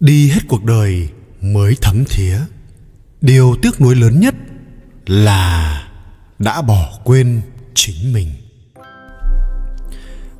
đi hết cuộc đời mới thấm thía. Điều tiếc nuối lớn nhất là đã bỏ quên chính mình.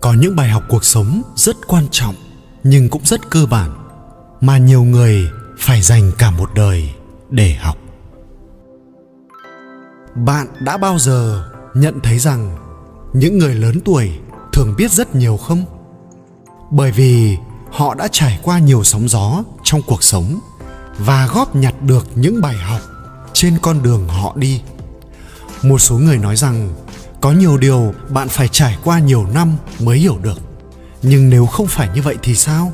Có những bài học cuộc sống rất quan trọng, nhưng cũng rất cơ bản, mà nhiều người phải dành cả một đời để học. Bạn đã bao giờ nhận thấy rằng những người lớn tuổi thường biết rất nhiều không? Bởi vì họ đã trải qua nhiều sóng gió trong cuộc sống và góp nhặt được những bài học trên con đường họ đi. Một số người nói rằng, có nhiều điều bạn phải trải qua nhiều năm mới hiểu được, nhưng nếu không phải như vậy thì sao?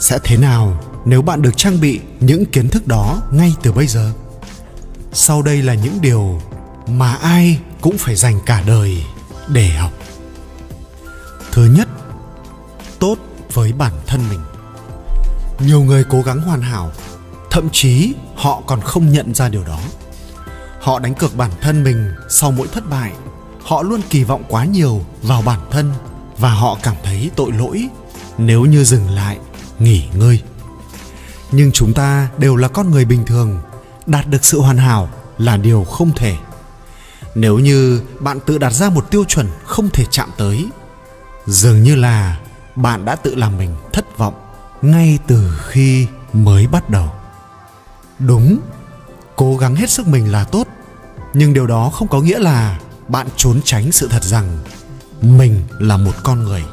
Sẽ thế nào nếu bạn được trang bị những kiến thức đó ngay từ bây giờ? Sau đây là những điều mà ai cũng phải dành cả đời để học. Thứ nhất bản thân mình. Nhiều người cố gắng hoàn hảo, thậm chí họ còn không nhận ra điều đó. Họ đánh cược bản thân mình sau mỗi thất bại, họ luôn kỳ vọng quá nhiều vào bản thân và họ cảm thấy tội lỗi nếu như dừng lại, nghỉ ngơi. Nhưng chúng ta đều là con người bình thường, đạt được sự hoàn hảo là điều không thể. Nếu như bạn tự đặt ra một tiêu chuẩn không thể chạm tới, dường như là bạn đã tự làm mình thất vọng ngay từ khi mới bắt đầu. Đúng, cố gắng hết sức mình là tốt, nhưng điều đó không có nghĩa là bạn trốn tránh sự thật rằng mình là một con người.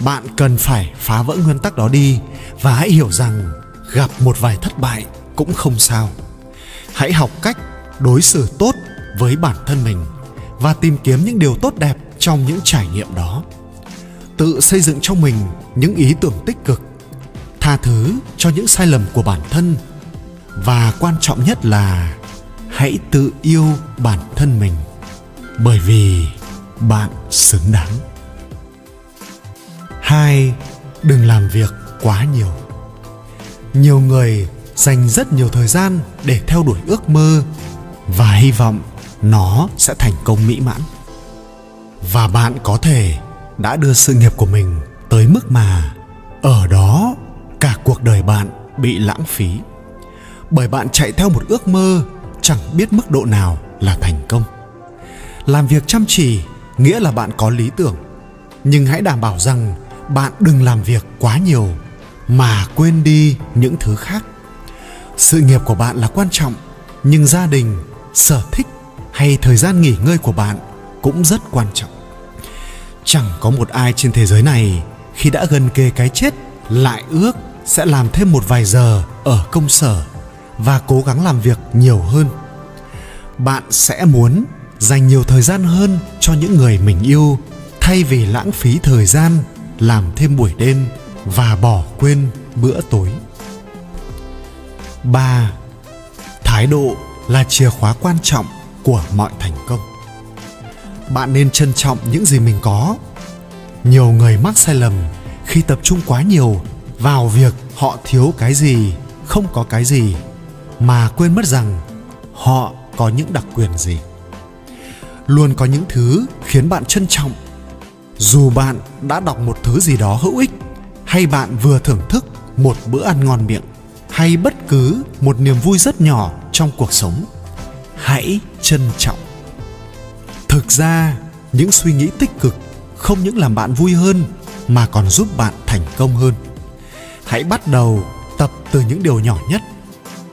Bạn cần phải phá vỡ nguyên tắc đó đi và hãy hiểu rằng gặp một vài thất bại cũng không sao. Hãy học cách đối xử tốt với bản thân mình và tìm kiếm những điều tốt đẹp trong những trải nghiệm đó tự xây dựng cho mình những ý tưởng tích cực, tha thứ cho những sai lầm của bản thân và quan trọng nhất là hãy tự yêu bản thân mình bởi vì bạn xứng đáng. Hai, đừng làm việc quá nhiều. Nhiều người dành rất nhiều thời gian để theo đuổi ước mơ và hy vọng nó sẽ thành công mỹ mãn. Và bạn có thể đã đưa sự nghiệp của mình tới mức mà ở đó cả cuộc đời bạn bị lãng phí. Bởi bạn chạy theo một ước mơ chẳng biết mức độ nào là thành công. Làm việc chăm chỉ nghĩa là bạn có lý tưởng. Nhưng hãy đảm bảo rằng bạn đừng làm việc quá nhiều mà quên đi những thứ khác. Sự nghiệp của bạn là quan trọng, nhưng gia đình, sở thích hay thời gian nghỉ ngơi của bạn cũng rất quan trọng chẳng có một ai trên thế giới này khi đã gần kề cái chết, lại ước sẽ làm thêm một vài giờ ở công sở và cố gắng làm việc nhiều hơn bạn sẽ muốn dành nhiều thời gian hơn cho những người mình yêu, thay vì lãng phí thời gian làm thêm buổi đêm và bỏ quên bữa tối 3. Thái độ là chìa khóa quan trọng của mọi thành công. Bạn nên trân trọng những gì mình có. Nhiều người mắc sai lầm khi tập trung quá nhiều vào việc họ thiếu cái gì, không có cái gì mà quên mất rằng họ có những đặc quyền gì. Luôn có những thứ khiến bạn trân trọng. Dù bạn đã đọc một thứ gì đó hữu ích hay bạn vừa thưởng thức một bữa ăn ngon miệng hay bất cứ một niềm vui rất nhỏ trong cuộc sống hãy trân trọng thực ra những suy nghĩ tích cực không những làm bạn vui hơn mà còn giúp bạn thành công hơn hãy bắt đầu tập từ những điều nhỏ nhất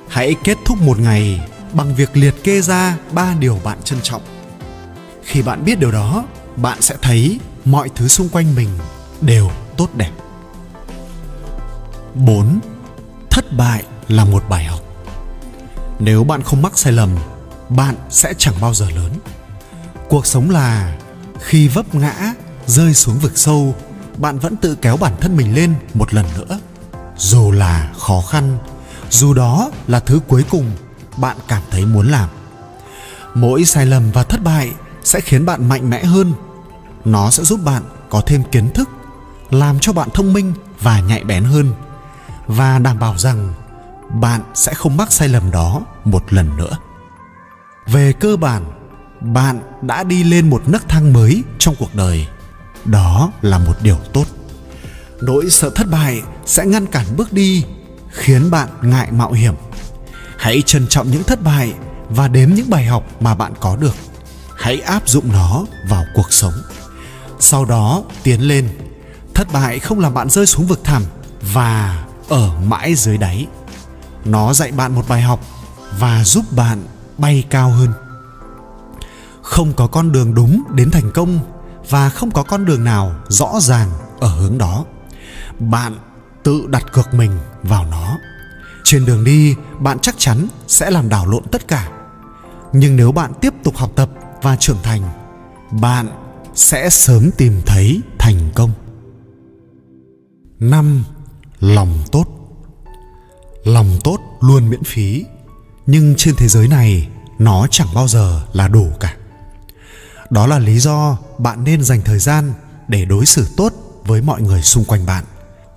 hãy kết thúc một ngày bằng việc liệt kê ra ba điều bạn trân trọng khi bạn biết điều đó bạn sẽ thấy mọi thứ xung quanh mình đều tốt đẹp 4. Thất bại là một bài học. Nếu bạn không mắc sai lầm, bạn sẽ chẳng bao giờ lớn. Cuộc sống là khi vấp ngã, rơi xuống vực sâu, bạn vẫn tự kéo bản thân mình lên một lần nữa. Dù là khó khăn, dù đó là thứ cuối cùng bạn cảm thấy muốn làm. Mỗi sai lầm và thất bại sẽ khiến bạn mạnh mẽ hơn. Nó sẽ giúp bạn có thêm kiến thức, làm cho bạn thông minh và nhạy bén hơn và đảm bảo rằng bạn sẽ không mắc sai lầm đó một lần nữa về cơ bản bạn đã đi lên một nấc thang mới trong cuộc đời. Đó là một điều tốt. Nỗi sợ thất bại sẽ ngăn cản bước đi, khiến bạn ngại mạo hiểm. Hãy trân trọng những thất bại và đếm những bài học mà bạn có được. Hãy áp dụng nó vào cuộc sống. Sau đó tiến lên. Thất bại không làm bạn rơi xuống vực thẳm và ở mãi dưới đáy. Nó dạy bạn một bài học và giúp bạn bay cao hơn không có con đường đúng đến thành công và không có con đường nào rõ ràng ở hướng đó. Bạn tự đặt cược mình vào nó. Trên đường đi, bạn chắc chắn sẽ làm đảo lộn tất cả. Nhưng nếu bạn tiếp tục học tập và trưởng thành, bạn sẽ sớm tìm thấy thành công. Năm, lòng tốt. Lòng tốt luôn miễn phí, nhưng trên thế giới này nó chẳng bao giờ là đủ cả đó là lý do bạn nên dành thời gian để đối xử tốt với mọi người xung quanh bạn,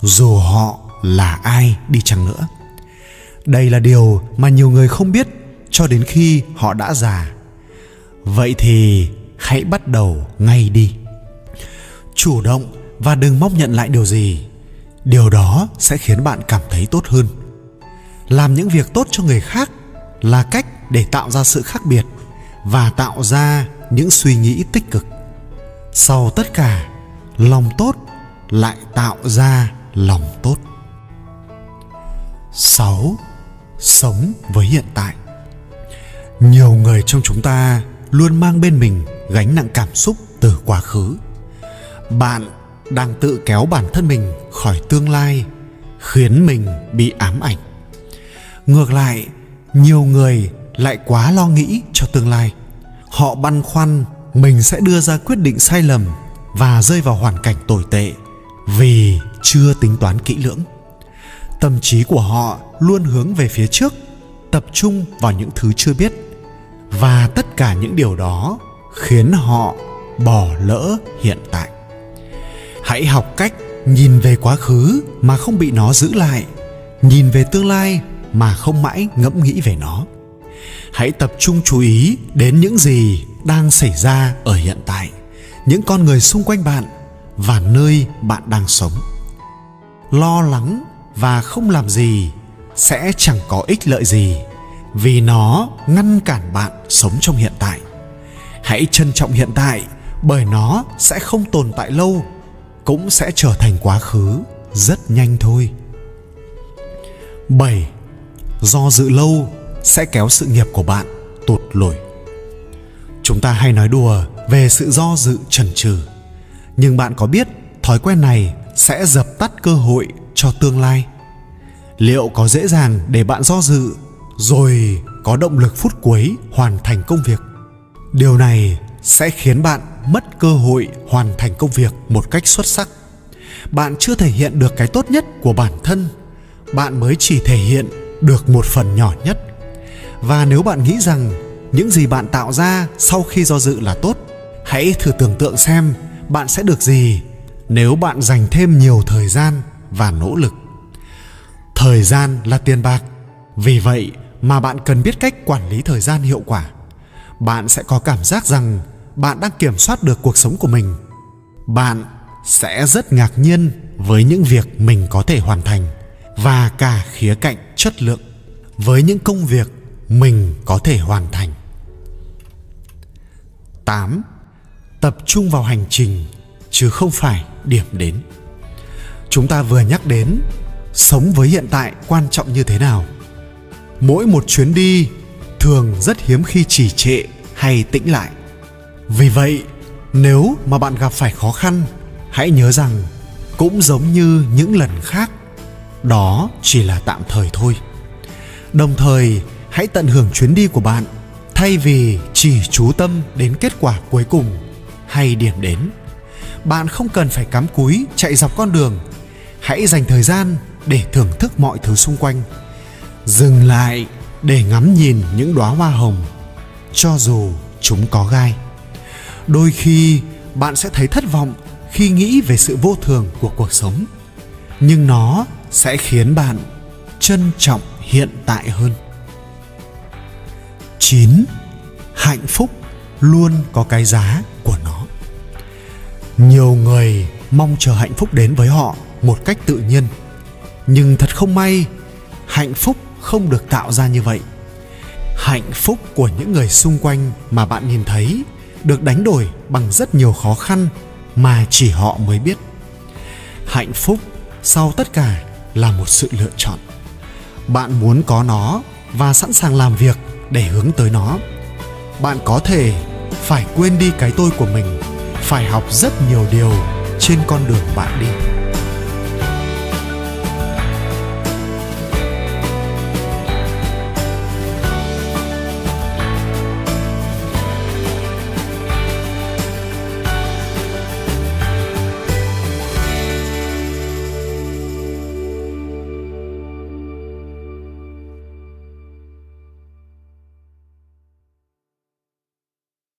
dù họ là ai đi chăng nữa. Đây là điều mà nhiều người không biết cho đến khi họ đã già. Vậy thì hãy bắt đầu ngay đi. Chủ động và đừng mong nhận lại điều gì. Điều đó sẽ khiến bạn cảm thấy tốt hơn. Làm những việc tốt cho người khác là cách để tạo ra sự khác biệt và tạo ra những suy nghĩ tích cực sau tất cả lòng tốt lại tạo ra lòng tốt 6. Sống với hiện tại Nhiều người trong chúng ta luôn mang bên mình gánh nặng cảm xúc từ quá khứ. Bạn đang tự kéo bản thân mình khỏi tương lai, khiến mình bị ám ảnh. Ngược lại, nhiều người lại quá lo nghĩ cho tương lai. Họ băn khoăn mình sẽ đưa ra quyết định sai lầm và rơi vào hoàn cảnh tồi tệ vì chưa tính toán kỹ lưỡng. Tâm trí của họ luôn hướng về phía trước, tập trung vào những thứ chưa biết. Và tất cả những điều đó khiến họ bỏ lỡ hiện tại. Hãy học cách nhìn về quá khứ mà không bị nó giữ lại, nhìn về tương lai mà không mãi ngẫm nghĩ về nó hãy tập trung chú ý đến những gì đang xảy ra ở hiện tại, những con người xung quanh bạn và nơi bạn đang sống lo lắng và không làm gì sẽ chẳng có ích lợi gì vì nó ngăn cản bạn sống trong hiện tại hãy trân trọng hiện tại, bởi nó sẽ không tồn tại lâu, cũng sẽ trở thành quá khứ rất nhanh thôi 7. Do dự lâu sẽ kéo sự nghiệp của bạn tụt lùi. Chúng ta hay nói đùa về sự do dự chần chừ, nhưng bạn có biết thói quen này sẽ dập tắt cơ hội cho tương lai? Liệu có dễ dàng để bạn do dự rồi có động lực phút cuối hoàn thành công việc? Điều này sẽ khiến bạn mất cơ hội hoàn thành công việc một cách xuất sắc. Bạn chưa thể hiện được cái tốt nhất của bản thân bạn mới chỉ thể hiện được một phần nhỏ nhất và nếu bạn nghĩ rằng những gì bạn tạo ra sau khi do dự là tốt, hãy thử tưởng tượng xem bạn sẽ được gì nếu bạn dành thêm nhiều thời gian và nỗ lực. Thời gian là tiền bạc, vì vậy mà bạn cần biết cách quản lý thời gian hiệu quả. Bạn sẽ có cảm giác rằng bạn đang kiểm soát được cuộc sống của mình. Bạn sẽ rất ngạc nhiên với những việc mình có thể hoàn thành và cả khía cạnh chất lượng. Với những công việc mình có thể hoàn thành 8. Tập trung vào hành trình, chứ không phải điểm đến. Chúng ta vừa nhắc đến, sống với hiện tại quan trọng như thế nào mỗi một chuyến đi thường rất hiếm khi trì trệ hay tĩnh lại vì vậy, nếu mà bạn gặp phải khó khăn, hãy nhớ rằng cũng giống như những lần khác, đó chỉ là tạm thời thôi đồng thời hãy tận hưởng chuyến đi của bạn, thay vì chỉ chú tâm đến kết quả cuối cùng hay điểm đến. Bạn không cần phải cắm cúi chạy dọc con đường. Hãy dành thời gian để thưởng thức mọi thứ xung quanh. Dừng lại để ngắm nhìn những đóa hoa hồng, cho dù chúng có gai. Đôi khi, bạn sẽ thấy thất vọng khi nghĩ về sự vô thường của cuộc sống, nhưng nó sẽ khiến bạn trân trọng hiện tại hơn. 9. Hạnh phúc luôn có cái giá của nó. Nhiều người mong chờ hạnh phúc đến với họ một cách tự nhiên, nhưng thật không may, hạnh phúc không được tạo ra như vậy hạnh phúc của những người xung quanh mà bạn nhìn thấy được đánh đổi bằng rất nhiều khó khăn mà chỉ họ mới biết hạnh phúc sau tất cả là một sự lựa chọn bạn muốn có nó và sẵn sàng làm việc để hướng tới nó. Bạn có thể phải quên đi cái tôi của mình, phải học rất nhiều điều trên con đường bạn đi.